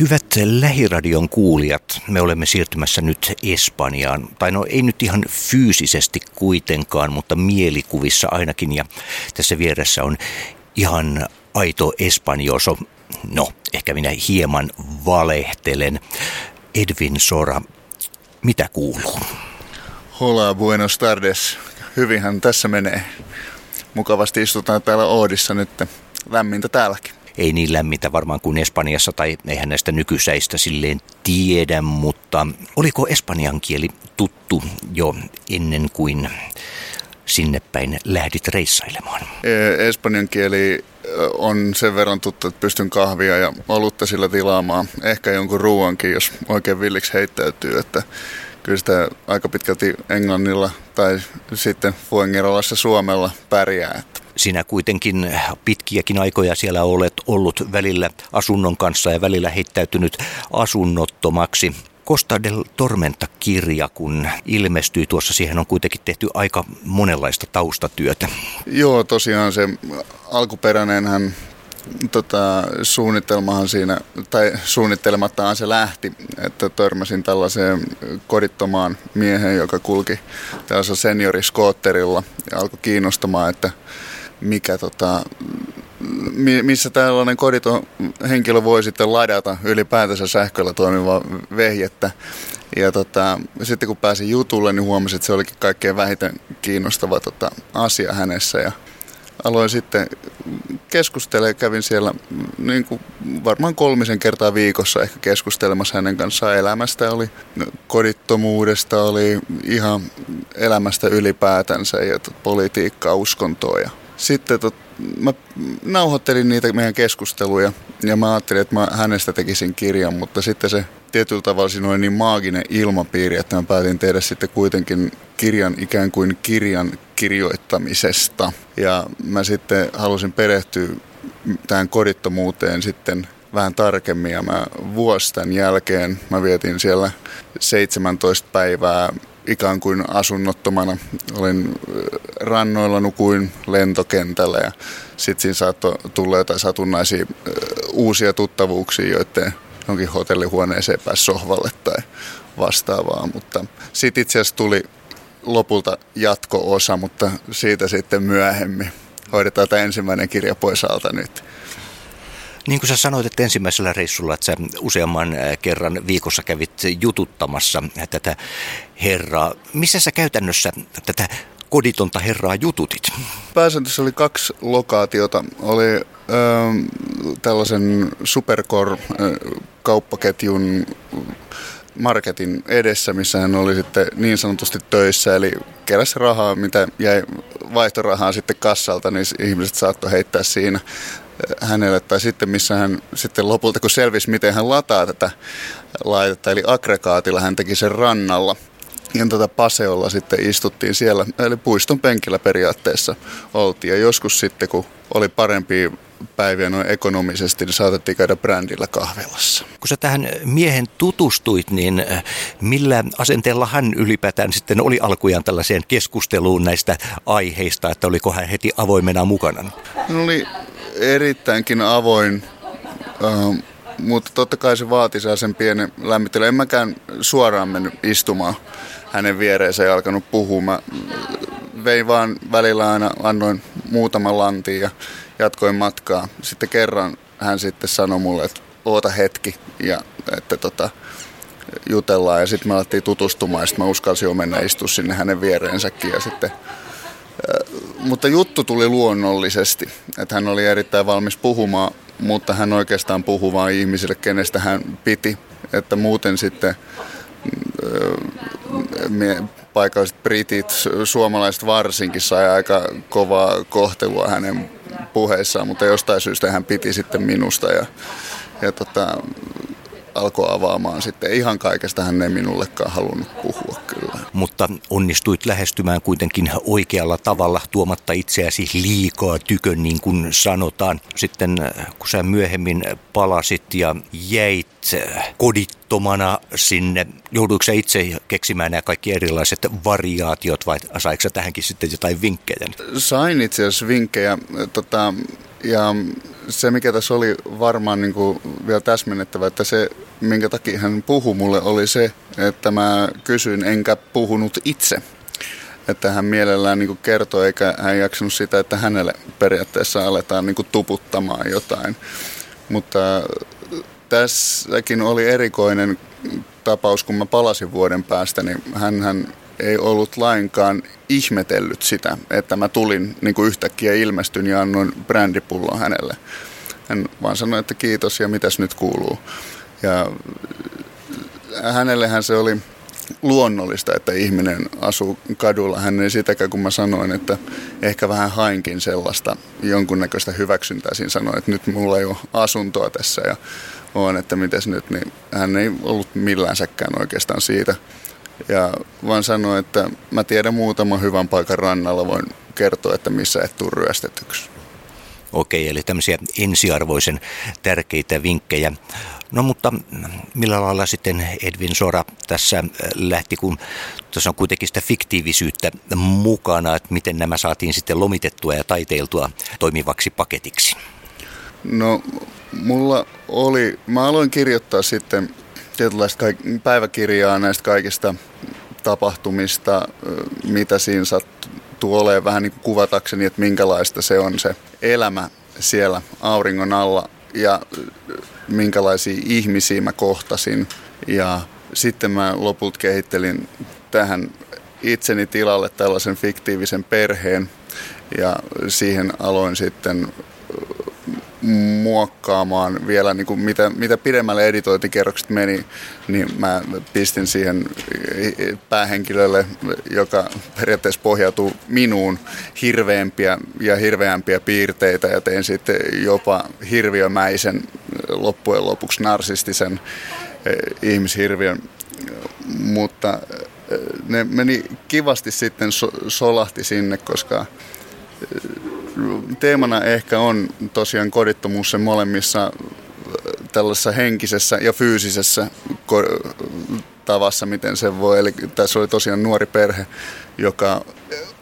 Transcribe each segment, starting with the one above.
Hyvät lähiradion kuulijat, me olemme siirtymässä nyt Espanjaan. Tai no ei nyt ihan fyysisesti kuitenkaan, mutta mielikuvissa ainakin. Ja tässä vieressä on ihan aito espanjoso. No, ehkä minä hieman valehtelen. Edwin Sora, mitä kuuluu? Hola, buenos tardes. Hyvinhän tässä menee. Mukavasti istutaan täällä Oodissa nyt. Lämmintä täälläkin ei niin lämmitä varmaan kuin Espanjassa tai eihän näistä nykysäistä silleen tiedä, mutta oliko espanjan kieli tuttu jo ennen kuin sinne päin lähdit reissailemaan? Espanjan kieli on sen verran tuttu, että pystyn kahvia ja olutta sillä tilaamaan. Ehkä jonkun ruoankin, jos oikein villiksi heittäytyy, että kyllä sitä aika pitkälti englannilla tai sitten Fuengerolassa Suomella pärjää. Että sinä kuitenkin pitkiäkin aikoja siellä olet ollut välillä asunnon kanssa ja välillä heittäytynyt asunnottomaksi. Costa del Tormenta-kirja, kun ilmestyi tuossa, siihen on kuitenkin tehty aika monenlaista taustatyötä. Joo, tosiaan se alkuperäinenhän tota, suunnitelmahan siinä, tai suunnittelemattahan se lähti, että törmäsin tällaiseen kodittomaan miehen, joka kulki tällaisella senioriskootterilla ja alkoi kiinnostamaan, että mikä tota, missä tällainen koditon henkilö voi sitten ladata ylipäätänsä sähköllä toimivaa vehjettä. Ja tota, sitten kun pääsin jutulle, niin huomasin, että se olikin kaikkein vähiten kiinnostava tota, asia hänessä. Ja aloin sitten keskustella ja kävin siellä niin kuin varmaan kolmisen kertaa viikossa ehkä keskustelemassa hänen kanssaan elämästä. Oli kodittomuudesta, oli ihan elämästä ylipäätänsä ja politiikkaa, uskontoa ja sitten tot, mä nauhoittelin niitä meidän keskusteluja ja mä ajattelin, että mä hänestä tekisin kirjan, mutta sitten se tietyllä tavalla siinä oli niin maaginen ilmapiiri, että mä päätin tehdä sitten kuitenkin kirjan ikään kuin kirjan kirjoittamisesta. Ja mä sitten halusin perehtyä tähän kodittomuuteen sitten vähän tarkemmin ja mä vuosi tämän jälkeen mä vietin siellä 17 päivää ikään kuin asunnottomana. Olin rannoilla, nukuin lentokentällä ja sitten siinä saattoi tulla jotain satunnaisia uusia tuttavuuksia, joiden jonkin hotellihuoneeseen pääsi sohvalle tai vastaavaa. Mutta sitten itse asiassa tuli lopulta jatko-osa, mutta siitä sitten myöhemmin. Hoidetaan tämä ensimmäinen kirja pois alta nyt. Niin kuin sä sanoit, että ensimmäisellä reissulla, että sä useamman äh, kerran viikossa kävit jututtamassa tätä herraa. Missä sä käytännössä tätä koditonta herraa jututit? Pääsääntössä oli kaksi lokaatiota. Oli ö, ähm, tällaisen Supercore-kauppaketjun äh, marketin edessä, missä hän oli sitten niin sanotusti töissä, eli keräsi rahaa, mitä jäi vaihtorahaa sitten kassalta, niin ihmiset saattoi heittää siinä hänelle, tai sitten missä hän sitten lopulta, kun selvisi, miten hän lataa tätä laitetta, eli aggregaatilla hän teki sen rannalla. Ja tuota Paseolla sitten istuttiin siellä, eli puiston penkillä periaatteessa oltiin. Ja joskus sitten, kun oli parempi päiviä noin ekonomisesti, niin saatettiin käydä brändillä kahvilassa. Kun sä tähän miehen tutustuit, niin äh, millä asenteella hän ylipäätään sitten oli alkujaan tällaiseen keskusteluun näistä aiheista, että oliko hän heti avoimena mukana? No oli erittäinkin avoin, äh, mutta totta kai se vaati sen pienen lämmittelyn. En mäkään suoraan mennyt istumaan hänen viereensä ja alkanut puhumaan. Vein vaan välillä aina, annoin muutaman lantin ja jatkoin matkaa. Sitten kerran hän sitten sanoi mulle, että oota hetki ja että tota, jutellaan ja sitten me alettiin tutustumaan ja sitten mä uskalsin jo mennä istua sinne hänen viereensäkin ja sitten mutta juttu tuli luonnollisesti, että hän oli erittäin valmis puhumaan, mutta hän oikeastaan puhui vain ihmisille, kenestä hän piti. Että muuten sitten paikalliset britit, suomalaiset varsinkin, sai aika kovaa kohtelua hänen puheissaan, mutta jostain syystä hän piti sitten minusta ja, ja tota, alkoi avaamaan sitten. Ihan kaikesta hän ei minullekaan halunnut puhua kyllä. Mutta onnistuit lähestymään kuitenkin oikealla tavalla tuomatta itseäsi liikaa tykön, niin kuin sanotaan. Sitten kun sä myöhemmin palasit ja jäit kodittomana sinne, jouduiko sä itse keksimään nämä kaikki erilaiset variaatiot vai saiko sä tähänkin sitten jotain vinkkejä? Sain itse asiassa vinkkejä. Tota, ja se, mikä tässä oli varmaan niin kuin vielä täsmennettävä, että se, minkä takia hän puhui mulle, oli se, että mä kysyin enkä puhunut itse. Että hän mielellään niin kertoi, eikä hän jaksanut sitä, että hänelle periaatteessa aletaan niin tuputtamaan jotain. Mutta tässäkin oli erikoinen tapaus, kun mä palasin vuoden päästä, niin hän, hän ei ollut lainkaan ihmetellyt sitä, että mä tulin niin kuin yhtäkkiä ilmestyn ja annoin brändipullon hänelle. Hän vaan sanoi, että kiitos ja mitäs nyt kuuluu. Ja hänellehän se oli luonnollista, että ihminen asuu kadulla. Hän ei sitäkään, kun mä sanoin, että ehkä vähän hainkin sellaista jonkunnäköistä hyväksyntää. Siinä sanoi, että nyt mulla ei ole asuntoa tässä ja on, että mites nyt, niin hän ei ollut millään oikeastaan siitä. Ja vaan sanoi, että mä tiedän muutaman hyvän paikan rannalla, voin kertoa, että missä et tule ryöstetyksi. Okei, eli tämmöisiä ensiarvoisen tärkeitä vinkkejä. No mutta millä lailla sitten Edwin Sora tässä lähti, kun tuossa on kuitenkin sitä fiktiivisyyttä mukana, että miten nämä saatiin sitten lomitettua ja taiteiltua toimivaksi paketiksi? No mulla oli, mä aloin kirjoittaa sitten tietynlaista päiväkirjaa näistä kaikista tapahtumista, mitä siinä sattuu olemaan, vähän niin kuin kuvatakseni, että minkälaista se on se elämä siellä auringon alla ja minkälaisia ihmisiä mä kohtasin. Ja sitten mä lopulta kehittelin tähän itseni tilalle tällaisen fiktiivisen perheen ja siihen aloin sitten muokkaamaan vielä, niin kuin mitä, mitä pidemmälle editointikerrokset meni, niin mä pistin siihen päähenkilölle, joka periaatteessa pohjautuu minuun, hirveämpiä ja hirveämpiä piirteitä ja tein sitten jopa hirviömäisen loppujen lopuksi narsistisen eh, ihmishirviön, mutta eh, ne meni kivasti sitten solahti sinne, koska teemana ehkä on tosiaan kodittomuus sen molemmissa äh, tällaisessa henkisessä ja fyysisessä tavassa, miten se voi. Eli tässä oli tosiaan nuori perhe, joka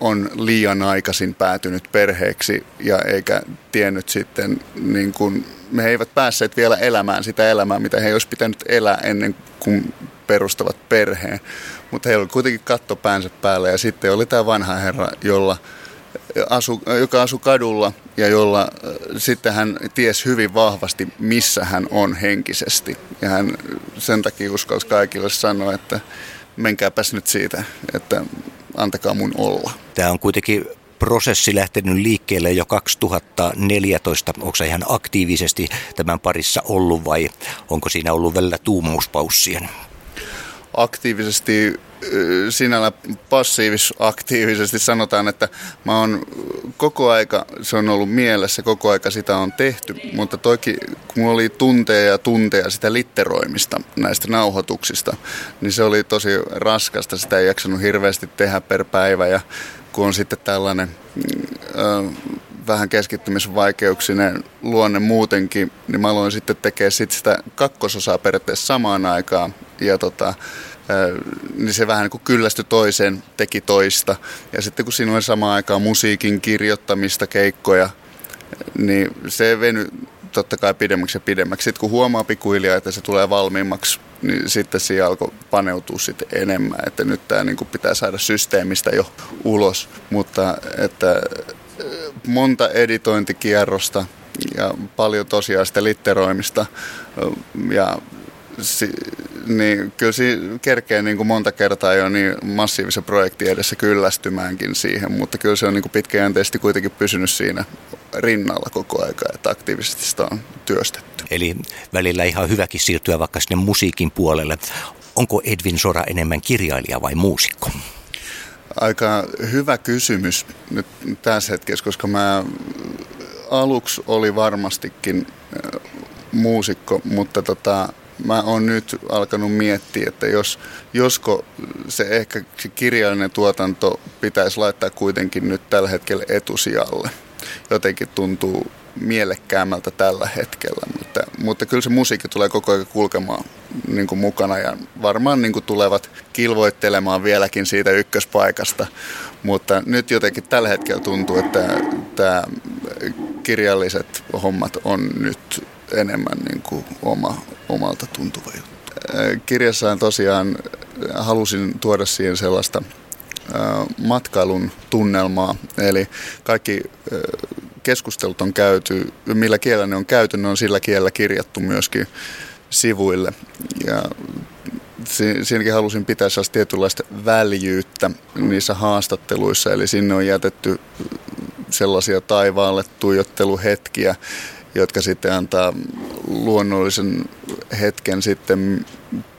on liian aikaisin päätynyt perheeksi ja eikä tiennyt sitten, niin kuin, me eivät päässeet vielä elämään sitä elämää, mitä he olisivat pitänyt elää ennen kuin perustavat perheen. Mutta heillä oli kuitenkin katto päänsä päällä ja sitten oli tämä vanha herra, jolla – asu, joka asui kadulla ja jolla äh, sitten hän ties hyvin vahvasti, missä hän on henkisesti. Ja hän sen takia uskalsi kaikille sanoa, että menkääpäs nyt siitä, että antakaa mun olla. Tämä on kuitenkin prosessi lähtenyt liikkeelle jo 2014. Onko se ihan aktiivisesti tämän parissa ollut vai onko siinä ollut välillä tuumauspaussien? Aktiivisesti sinällä passiivis-aktiivisesti sanotaan, että mä oon koko aika, se on ollut mielessä, koko aika sitä on tehty, mutta toki kun oli tunteja ja tunteja sitä litteroimista näistä nauhoituksista, niin se oli tosi raskasta, sitä ei jaksanut hirveästi tehdä per päivä ja kun on sitten tällainen äh, vähän keskittymisvaikeuksinen luonne muutenkin, niin mä aloin sitten tekemään sit sitä kakkososaa periaatteessa samaan aikaan. Ja tota, niin se vähän niin kuin kyllästyi toiseen, teki toista. Ja sitten kun siinä oli samaan aikaan musiikin kirjoittamista, keikkoja, niin se veny totta kai pidemmäksi ja pidemmäksi. Sitten kun huomaa pikkuhiljaa, että se tulee valmiimmaksi, niin sitten siihen alkoi paneutua sitten enemmän, että nyt tämä niin kuin pitää saada systeemistä jo ulos. Mutta että monta editointikierrosta ja paljon tosiaan sitä litteroimista ja si, niin kyllä si, kerkee niin kuin monta kertaa jo niin massiivisen projektin edessä kyllästymäänkin siihen, mutta kyllä se on niin kuin pitkäjänteisesti kuitenkin pysynyt siinä rinnalla koko aika, että aktiivisesti sitä on työstetty. Eli välillä ihan hyväkin siirtyä vaikka sinne musiikin puolelle. Onko Edwin Sora enemmän kirjailija vai muusikko? Aika hyvä kysymys nyt tässä hetkessä, koska mä aluksi oli varmastikin muusikko, mutta tota, mä oon nyt alkanut miettiä, että jos, josko se ehkä se kirjallinen tuotanto pitäisi laittaa kuitenkin nyt tällä hetkellä etusijalle. Jotenkin tuntuu mielekkäämmältä tällä hetkellä, mutta, mutta kyllä se musiikki tulee koko ajan kulkemaan niin kuin mukana ja varmaan niin kuin tulevat kilvoittelemaan vieläkin siitä ykköspaikasta, mutta nyt jotenkin tällä hetkellä tuntuu, että tämä kirjalliset hommat on nyt enemmän niin kuin oma, omalta tuntuva juttu. Kirjassaan tosiaan halusin tuoda siihen sellaista matkailun tunnelmaa, eli kaikki keskustelut on käyty, millä kielellä ne on käyty, ne on sillä kielellä kirjattu myöskin sivuille. Ja siinäkin halusin pitää sellaista tietynlaista väljyyttä niissä haastatteluissa, eli sinne on jätetty sellaisia taivaalle tuijotteluhetkiä, jotka sitten antaa luonnollisen hetken sitten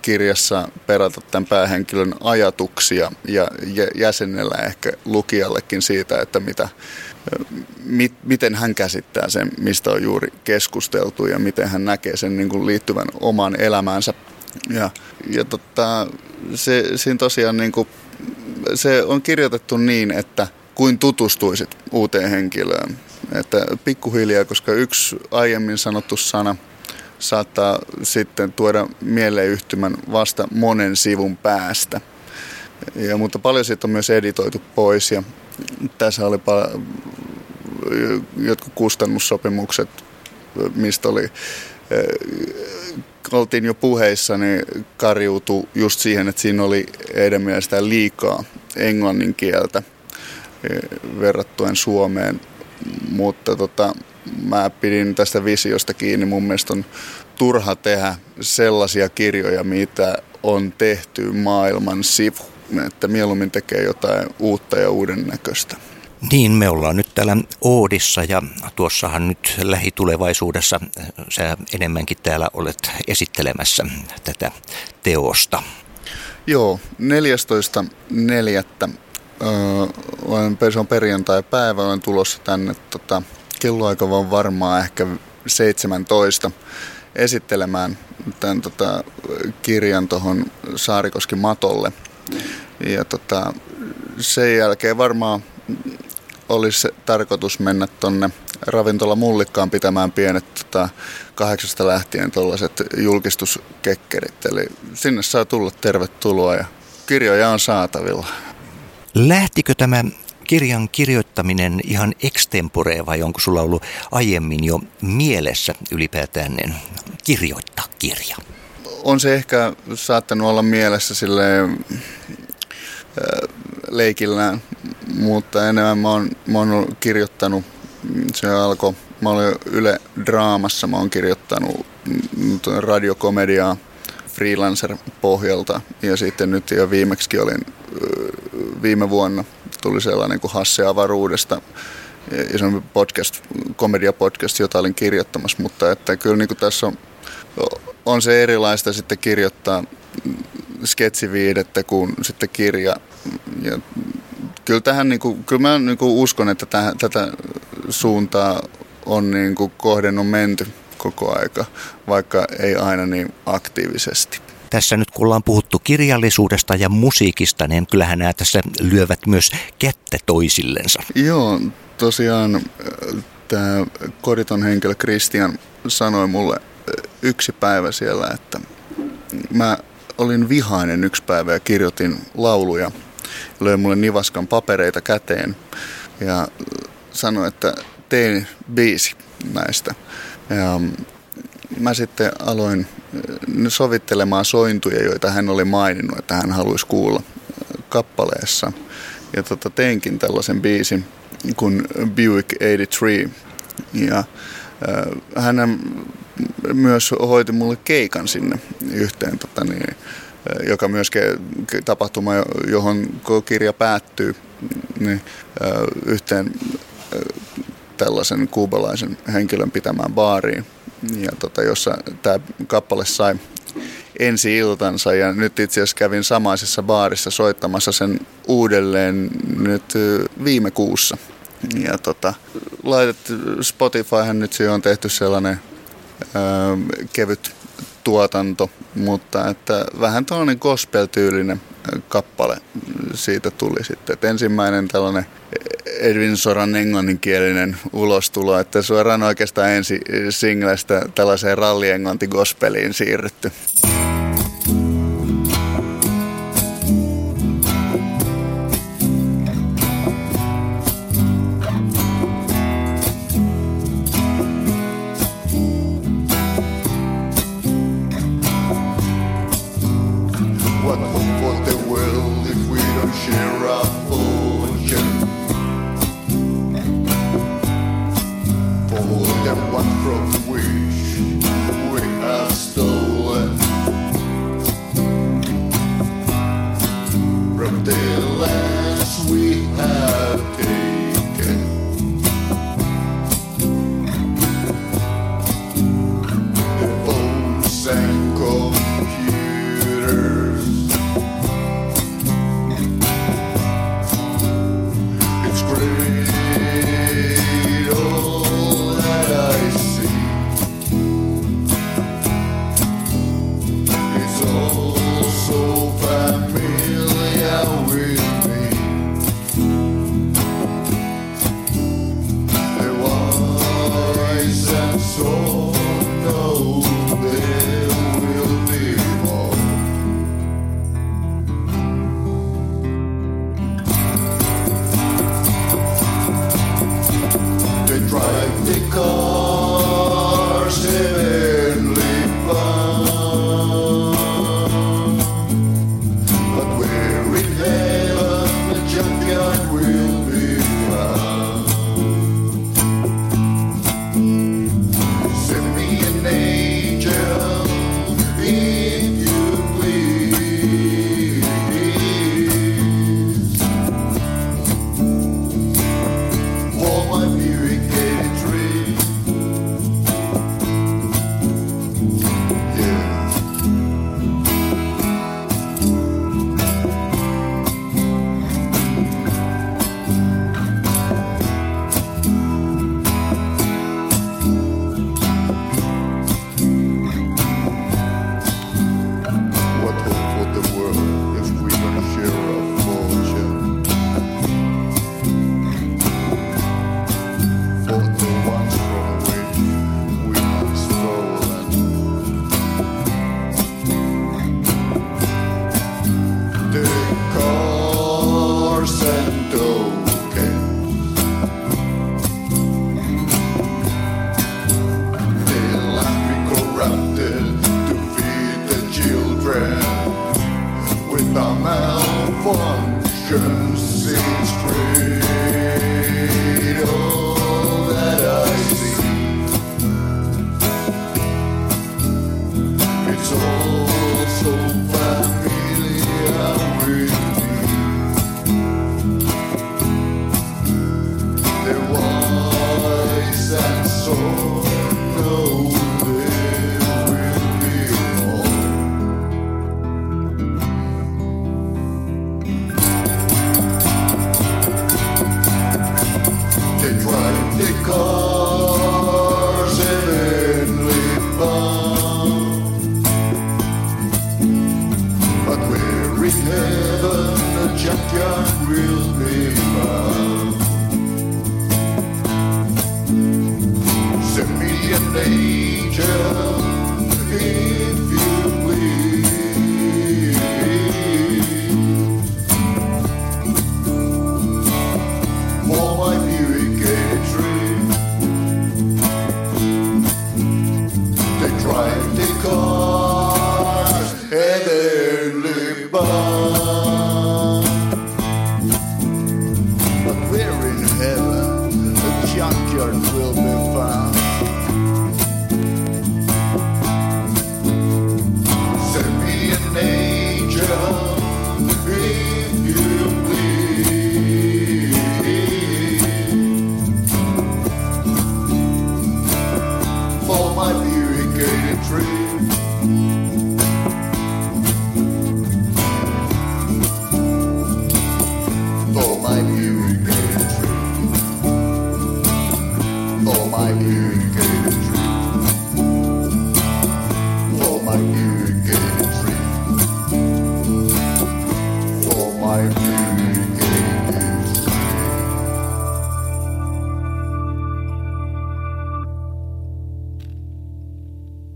kirjassa perata tämän päähenkilön ajatuksia ja jäsennellä ehkä lukijallekin siitä, että mitä, mit, miten hän käsittää sen, mistä on juuri keskusteltu ja miten hän näkee sen niin kuin liittyvän omaan elämäänsä. Ja, ja tota, se, siinä tosiaan niin kuin, se on kirjoitettu niin, että kuin tutustuisit uuteen henkilöön. Että pikkuhiljaa, koska yksi aiemmin sanottu sana saattaa sitten tuoda mieleyhtymän vasta monen sivun päästä. Ja, mutta paljon siitä on myös editoitu pois ja tässä oli jotkut kustannussopimukset, mistä oli oltiin jo puheissa, niin karjuutu just siihen, että siinä oli mielestään liikaa englannin kieltä verrattuen Suomeen. Mutta tota, mä pidin tästä visiosta kiinni. Mun mielestä on turha tehdä sellaisia kirjoja, mitä on tehty maailman sivu. Että mieluummin tekee jotain uutta ja uuden näköistä. Niin, me ollaan nyt täällä Oodissa ja tuossahan nyt lähitulevaisuudessa sä enemmänkin täällä olet esittelemässä tätä teosta. Joo, 14.4. Öö, se on perjantai-päivä, olen tulossa tänne tota, kelloaika on varmaan ehkä 17 esittelemään tämän tota, kirjan tuohon Saarikoski matolle. Ja tota, sen jälkeen varmaan olisi tarkoitus mennä tuonne ravintola Mullikkaan pitämään pienet tota, kahdeksasta lähtien tuollaiset julkistuskekkerit. Eli sinne saa tulla tervetuloa ja kirjoja on saatavilla. Lähtikö tämä kirjan kirjoittaminen ihan extemporea vai onko sulla ollut aiemmin jo mielessä ylipäätään kirjoittaa kirja? On se ehkä saattanut olla mielessä sille leikillään, mutta enemmän mä oon, mä oon kirjoittanut, se alkoi, mä olin Yle Draamassa, mä oon kirjoittanut radiokomediaa freelancer-pohjalta ja sitten nyt jo viimeksi olin viime vuonna tuli sellainen kuin Hasse avaruudesta, iso podcast, komedia-podcast, jota olin kirjoittamassa, mutta että kyllä niin kuin tässä on, on se erilaista sitten kirjoittaa sketsiviidettä kuin sitten kirja. Ja kyllä, tähän, niin kuin, kyllä mä niin kuin uskon, että tähän, tätä suuntaa on niin kuin kohden on menty koko aika, vaikka ei aina niin aktiivisesti. Tässä nyt kun ollaan puhuttu kirjallisuudesta ja musiikista, niin kyllähän nämä tässä lyövät myös kättä toisillensa. Joo, tosiaan äh, tämä koditon henkilö Christian sanoi mulle äh, yksi päivä siellä, että mä olin vihainen yksi päivä ja kirjoitin lauluja. Löi mulle nivaskan papereita käteen ja äh, sanoi, että tein biisi näistä. Ja mm, mä sitten aloin sovittelemaan sointuja, joita hän oli maininnut, että hän haluaisi kuulla kappaleessa. Ja tota, teinkin tällaisen biisin kuin Buick 83. Ja äh, hän myös hoiti mulle keikan sinne yhteen, tota, niin, joka myös tapahtuma, johon kirja päättyy, niin, yhteen tällaisen kuubalaisen henkilön pitämään baariin ja tota, jossa tämä kappale sai ensi iltansa ja nyt itse asiassa kävin samaisessa baarissa soittamassa sen uudelleen nyt viime kuussa. Ja tota, laitettu Spotifyhan nyt on tehty sellainen ää, kevyt tuotanto, mutta että vähän tällainen gospel-tyylinen kappale siitä tuli sitten. Et ensimmäinen tällainen Edwin Soran englanninkielinen ulostulo, että suoraan oikeastaan ensi singlestä tällaiseen of the way.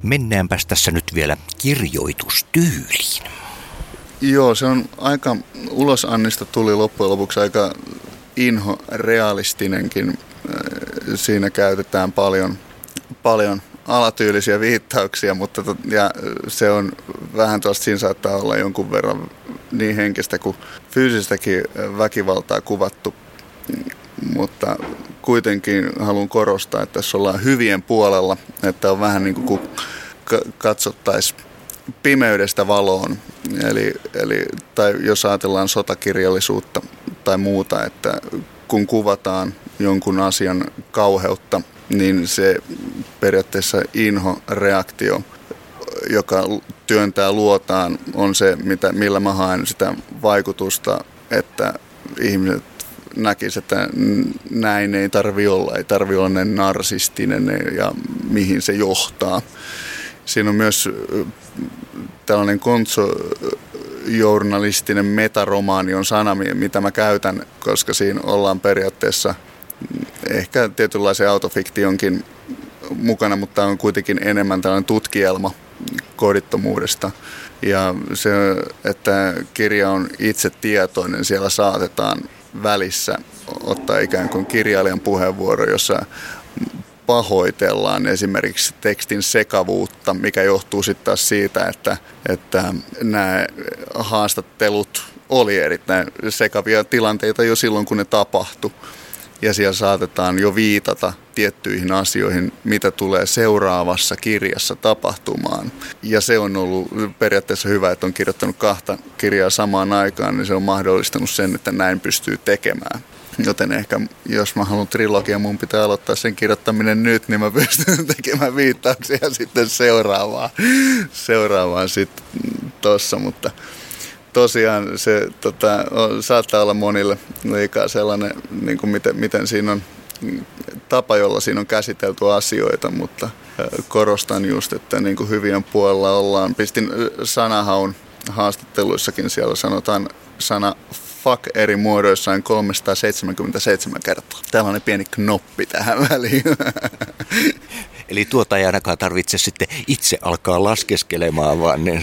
Mennäänpäs tässä nyt vielä kirjoitustyyliin. Joo, se on aika, ulosannista tuli loppujen lopuksi aika inho realistinenkin. Äh, siinä käytetään paljon, paljon alatyylisiä viittauksia, mutta to, ja äh, se on vähän tuosta, siinä saattaa olla jonkun verran niin henkistä kuin fyysistäkin äh, väkivaltaa kuvattu mutta kuitenkin haluan korostaa, että tässä ollaan hyvien puolella, että on vähän niin kuin katsottaisiin pimeydestä valoon. Eli, eli, tai jos ajatellaan sotakirjallisuutta tai muuta, että kun kuvataan jonkun asian kauheutta, niin se periaatteessa inho-reaktio, joka työntää luotaan, on se, mitä, millä mä haen sitä vaikutusta, että ihmiset näkisivät, että näin ei tarvi olla, ei tarvi olla ne narsistinen ja mihin se johtaa. Siinä on myös tällainen konsojournalistinen metaromaani on sana, mitä mä käytän, koska siinä ollaan periaatteessa ehkä tietynlaisen autofiktionkin mukana, mutta on kuitenkin enemmän tällainen tutkielma kodittomuudesta. Ja se, että kirja on itse tietoinen, siellä saatetaan välissä ottaa ikään kuin kirjailijan puheenvuoro, jossa pahoitellaan esimerkiksi tekstin sekavuutta, mikä johtuu sitten taas siitä, että, että nämä haastattelut oli erittäin sekavia tilanteita jo silloin, kun ne tapahtui. Ja siellä saatetaan jo viitata tiettyihin asioihin, mitä tulee seuraavassa kirjassa tapahtumaan. Ja se on ollut periaatteessa hyvä, että on kirjoittanut kahta kirjaa samaan aikaan, niin se on mahdollistanut sen, että näin pystyy tekemään. Joten ehkä jos mä haluan trilogia, mun pitää aloittaa sen kirjoittaminen nyt, niin mä pystyn tekemään viittauksia sitten seuraavaan, seuraavaan sitten tossa, mutta tosiaan se tota, on, saattaa olla monille liikaa sellainen, niin kuin miten, miten siinä on tapa, jolla siinä on käsitelty asioita, mutta korostan just, että niin kuin hyvien puolella ollaan. Pistin sanahaun haastatteluissakin siellä sanotaan sana fuck eri muodoissaan 377 kertaa. Tällainen pieni knoppi tähän väliin. Eli tuota ei ainakaan tarvitse sitten itse alkaa laskeskelemaan, vaan ne,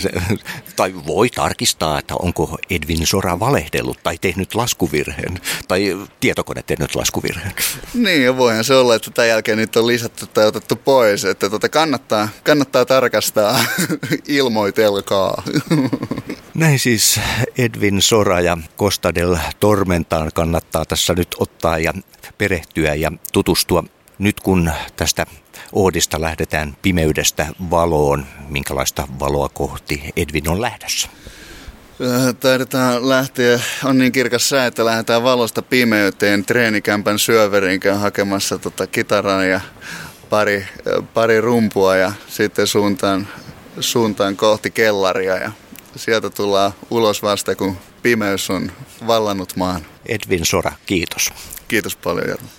tai voi tarkistaa, että onko Edwin Sora valehdellut tai tehnyt laskuvirheen, tai tietokone tehnyt laskuvirheen. Niin, ja voihan se olla, että tämän jälkeen niitä on lisätty tai otettu pois, että tuota kannattaa, kannattaa tarkastaa, ilmoitelkaa. Näin siis Edwin Sora ja Costa del Tormentaan kannattaa tässä nyt ottaa ja perehtyä ja tutustua. Nyt kun tästä Oodista lähdetään pimeydestä valoon, minkälaista valoa kohti Edwin on lähdössä? Äh, taidetaan lähteä, on niin kirkas sää, että lähdetään valosta pimeyteen treenikämpän syöverinkään hakemassa tota kitaran ja pari, äh, pari rumpua ja sitten suuntaan, suuntaan kohti kellaria ja sieltä tullaan ulos vasta, kun pimeys on vallannut maan. Edwin Sora, kiitos. Kiitos paljon, Jarmo.